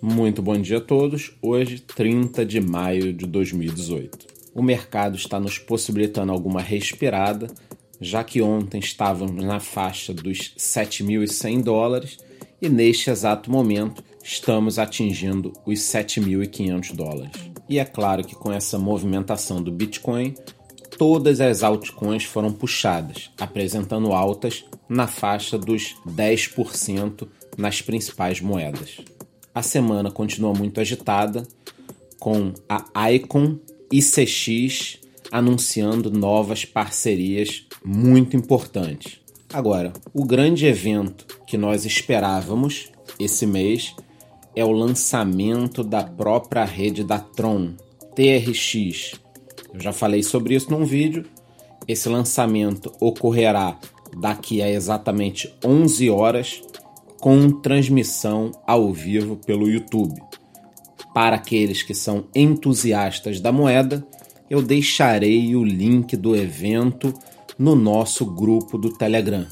Muito bom dia a todos. Hoje, 30 de maio de 2018. O mercado está nos possibilitando alguma respirada, já que ontem estávamos na faixa dos 7.100 dólares e neste exato momento estamos atingindo os 7.500 dólares. E é claro que com essa movimentação do Bitcoin, todas as altcoins foram puxadas, apresentando altas na faixa dos 10% nas principais moedas. A semana continua muito agitada, com a Icon e CX anunciando novas parcerias muito importantes. Agora, o grande evento que nós esperávamos esse mês é o lançamento da própria rede da Tron, TRX. Eu já falei sobre isso num vídeo. Esse lançamento ocorrerá daqui a exatamente 11 horas com transmissão ao vivo pelo YouTube. Para aqueles que são entusiastas da moeda, eu deixarei o link do evento no nosso grupo do Telegram.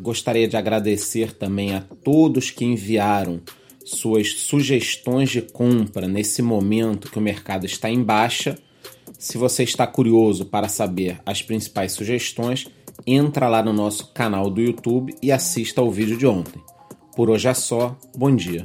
Gostaria de agradecer também a todos que enviaram suas sugestões de compra nesse momento que o mercado está em baixa. Se você está curioso para saber as principais sugestões, entra lá no nosso canal do YouTube e assista ao vídeo de ontem. Por hoje é só, bom dia.